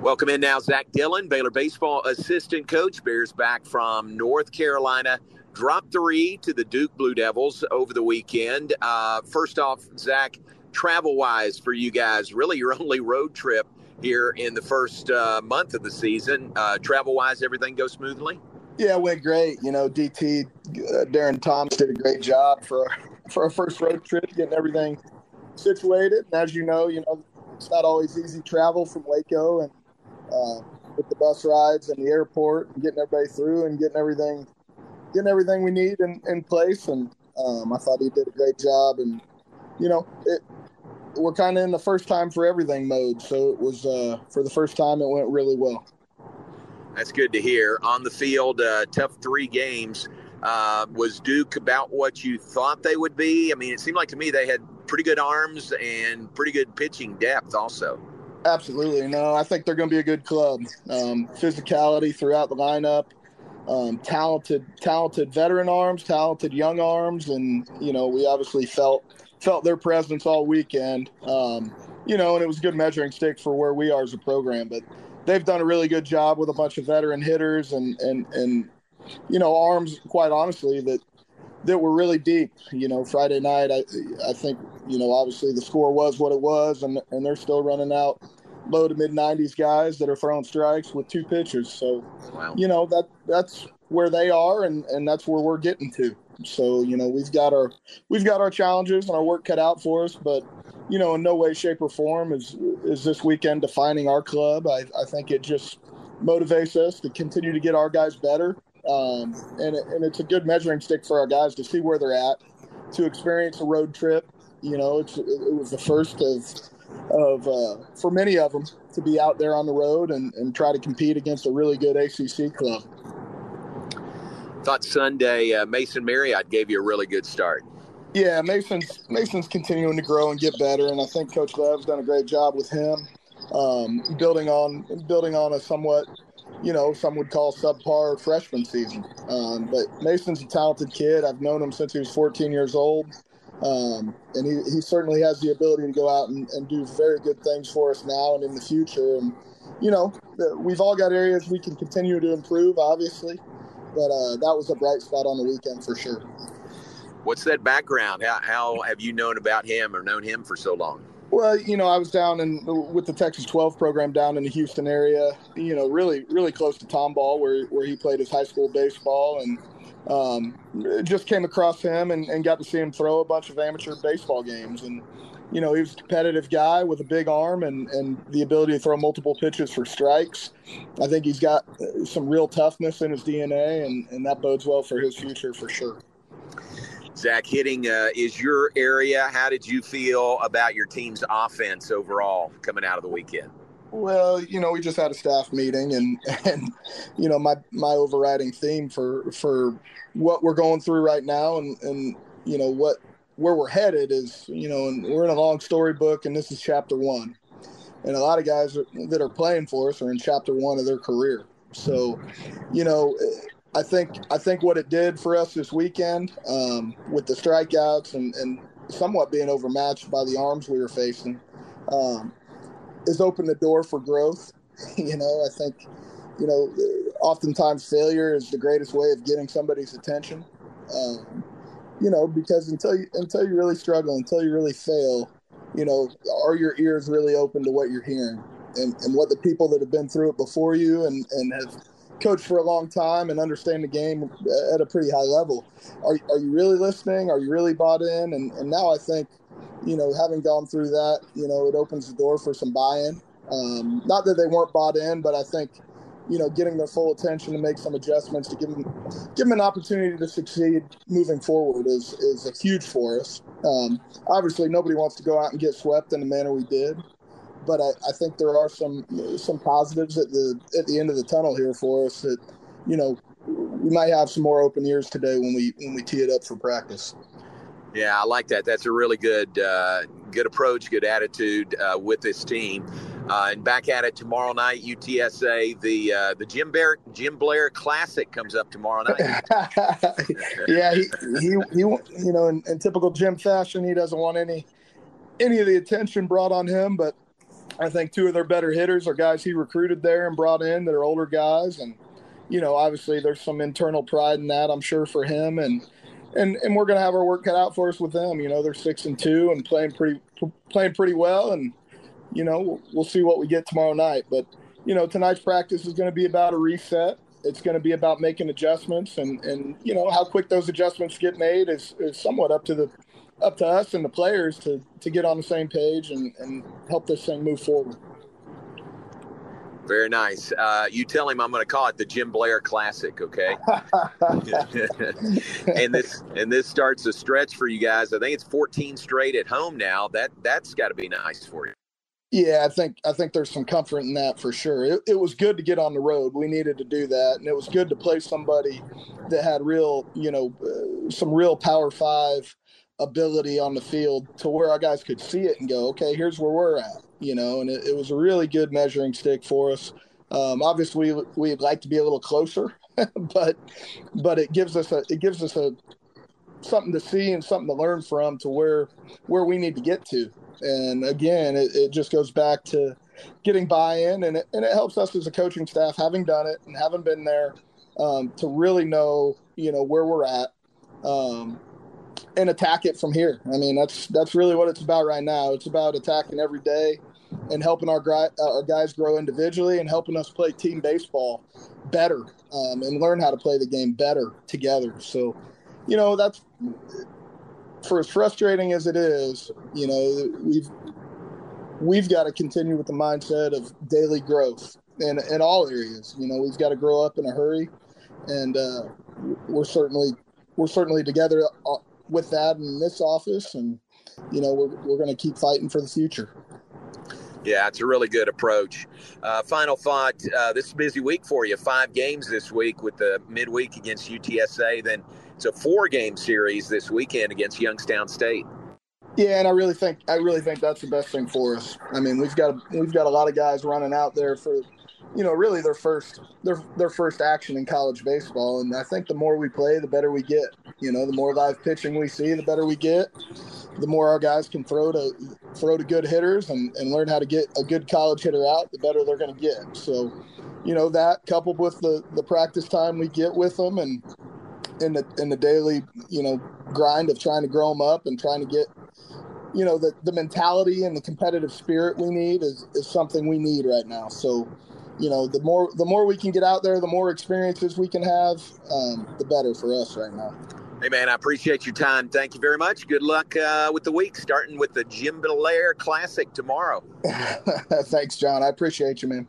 Welcome in now, Zach Dillon, Baylor baseball assistant coach. Bears back from North Carolina. Drop three to the Duke Blue Devils over the weekend. Uh, first off, Zach, travel wise for you guys, really your only road trip here in the first uh, month of the season. Uh, travel wise, everything goes smoothly? Yeah, it went great. You know, DT, uh, Darren Thomas did a great job for our, for our first road trip, getting everything situated. And as you know, you know, it's not always easy travel from Waco and uh, with the bus rides and the airport and getting everybody through and getting everything getting everything we need in, in place. And um, I thought he did a great job. And you know it we're kind of in the first time for everything mode. So it was uh, for the first time it went really well. That's good to hear. On the field uh, tough three games. Uh, was Duke about what you thought they would be? I mean it seemed like to me they had pretty good arms and pretty good pitching depth also Absolutely. No, I think they're going to be a good club. Um, physicality throughout the lineup, um, talented, talented veteran arms, talented young arms, and you know we obviously felt felt their presence all weekend. Um, you know, and it was a good measuring stick for where we are as a program. But they've done a really good job with a bunch of veteran hitters and and and you know arms. Quite honestly, that that were really deep. You know, Friday night, I I think you know obviously the score was what it was, and and they're still running out low to mid 90s guys that are throwing strikes with two pitchers. So, wow. you know that that's where they are, and and that's where we're getting to. So you know we've got our we've got our challenges and our work cut out for us, but you know in no way, shape, or form is is this weekend defining our club. I I think it just motivates us to continue to get our guys better, um, and and it's a good measuring stick for our guys to see where they're at, to experience a road trip. You know, it's it was the first of of uh, for many of them to be out there on the road and, and try to compete against a really good ACC club. Thought Sunday uh, Mason Marriott gave you a really good start. Yeah, Mason's Mason's continuing to grow and get better, and I think Coach Lev's done a great job with him, um, building on building on a somewhat, you know, some would call subpar freshman season. Um, but Mason's a talented kid. I've known him since he was 14 years old. Um, and he, he certainly has the ability to go out and, and do very good things for us now and in the future. And, you know, we've all got areas we can continue to improve, obviously, but uh, that was a bright spot on the weekend for sure. What's that background? How, how have you known about him or known him for so long? Well, you know, I was down in with the Texas 12 program down in the Houston area. You know, really, really close to Tomball, where where he played his high school baseball, and um, just came across him and, and got to see him throw a bunch of amateur baseball games. And, you know, he was a competitive guy with a big arm and, and the ability to throw multiple pitches for strikes. I think he's got some real toughness in his DNA, and, and that bodes well for his future for sure. Zach, hitting uh, is your area. How did you feel about your team's offense overall coming out of the weekend? Well, you know, we just had a staff meeting, and and you know, my my overriding theme for for what we're going through right now, and and you know what where we're headed is, you know, and we're in a long storybook, and this is chapter one, and a lot of guys that are playing for us are in chapter one of their career. So, you know, I think I think what it did for us this weekend um, with the strikeouts and and somewhat being overmatched by the arms we were facing. Um, has opened the door for growth. you know, I think, you know, oftentimes failure is the greatest way of getting somebody's attention. Um, you know, because until you until you really struggle, until you really fail, you know, are your ears really open to what you're hearing and, and what the people that have been through it before you and, and have coached for a long time and understand the game at a pretty high level. Are, are you really listening? Are you really bought in? And, and now I think you know, having gone through that, you know, it opens the door for some buy-in. Um, not that they weren't bought in, but I think, you know, getting their full attention to make some adjustments to give them give them an opportunity to succeed moving forward is is a huge for us. Um, obviously, nobody wants to go out and get swept in the manner we did, but I, I think there are some some positives at the at the end of the tunnel here for us that, you know, we might have some more open ears today when we when we tee it up for practice. Yeah, I like that. That's a really good, uh, good approach, good attitude uh, with this team. Uh, and back at it tomorrow night, UTSA. The uh, the Jim Blair Jim Blair Classic comes up tomorrow night. yeah, he, he, he you know in, in, typical Jim fashion, he doesn't want any any of the attention brought on him. But I think two of their better hitters are guys he recruited there and brought in that are older guys, and you know, obviously there's some internal pride in that, I'm sure, for him, and and and we're gonna have our work cut out for us with them. You know, they're six and two and playing pretty playing pretty well, and you know, we'll, we'll see what we get tomorrow night. But you know, tonight's practice is going to be about a reset. It's going to be about making adjustments, and and you know how quick those adjustments get made is, is somewhat up to the up to us and the players to to get on the same page and and help this thing move forward. Very nice. Uh, you tell him I'm going to call it the Jim Blair Classic, okay? and this and this starts a stretch for you guys. I think it's 14 straight at home now. That that's got to be nice for you. Yeah, I think I think there's some comfort in that for sure. It, it, was good to get on the road. We needed to do that, and it was good to play somebody that had real, you know, uh, some real Power Five ability on the field to where our guys could see it and go, okay, here's where we're at, you know. And it, it was a really good measuring stick for us. Um, obviously, we, we'd like to be a little closer, but but it gives us a it gives us a something to see and something to learn from to where where we need to get to and again, it, it just goes back to getting buy-in, and it, and it helps us as a coaching staff, having done it and having been there, um, to really know, you know, where we're at, um, and attack it from here. I mean, that's that's really what it's about right now. It's about attacking every day and helping our, uh, our guys grow individually and helping us play team baseball better um, and learn how to play the game better together. So, you know, that's for as frustrating as it is, you know, we've we've got to continue with the mindset of daily growth in in all areas. You know, we've got to grow up in a hurry, and uh, we're certainly we're certainly together uh, with that in this office, and you know, we're we're going to keep fighting for the future. Yeah, it's a really good approach. Uh, final thought: uh, This is a busy week for you. Five games this week with the midweek against UTSA, then it's a four game series this weekend against Youngstown State. Yeah, and I really think I really think that's the best thing for us. I mean, we've got we've got a lot of guys running out there for, you know, really their first their their first action in college baseball, and I think the more we play, the better we get. You know, the more live pitching we see, the better we get. The more our guys can throw to throw to good hitters and, and learn how to get a good college hitter out, the better they're going to get. So, you know, that coupled with the the practice time we get with them and in the in the daily you know grind of trying to grow them up and trying to get you know the the mentality and the competitive spirit we need is is something we need right now. So you know the more the more we can get out there, the more experiences we can have, um, the better for us right now. Hey man, I appreciate your time. Thank you very much. Good luck uh, with the week, starting with the Jim Blair Classic tomorrow. Thanks, John. I appreciate you, man.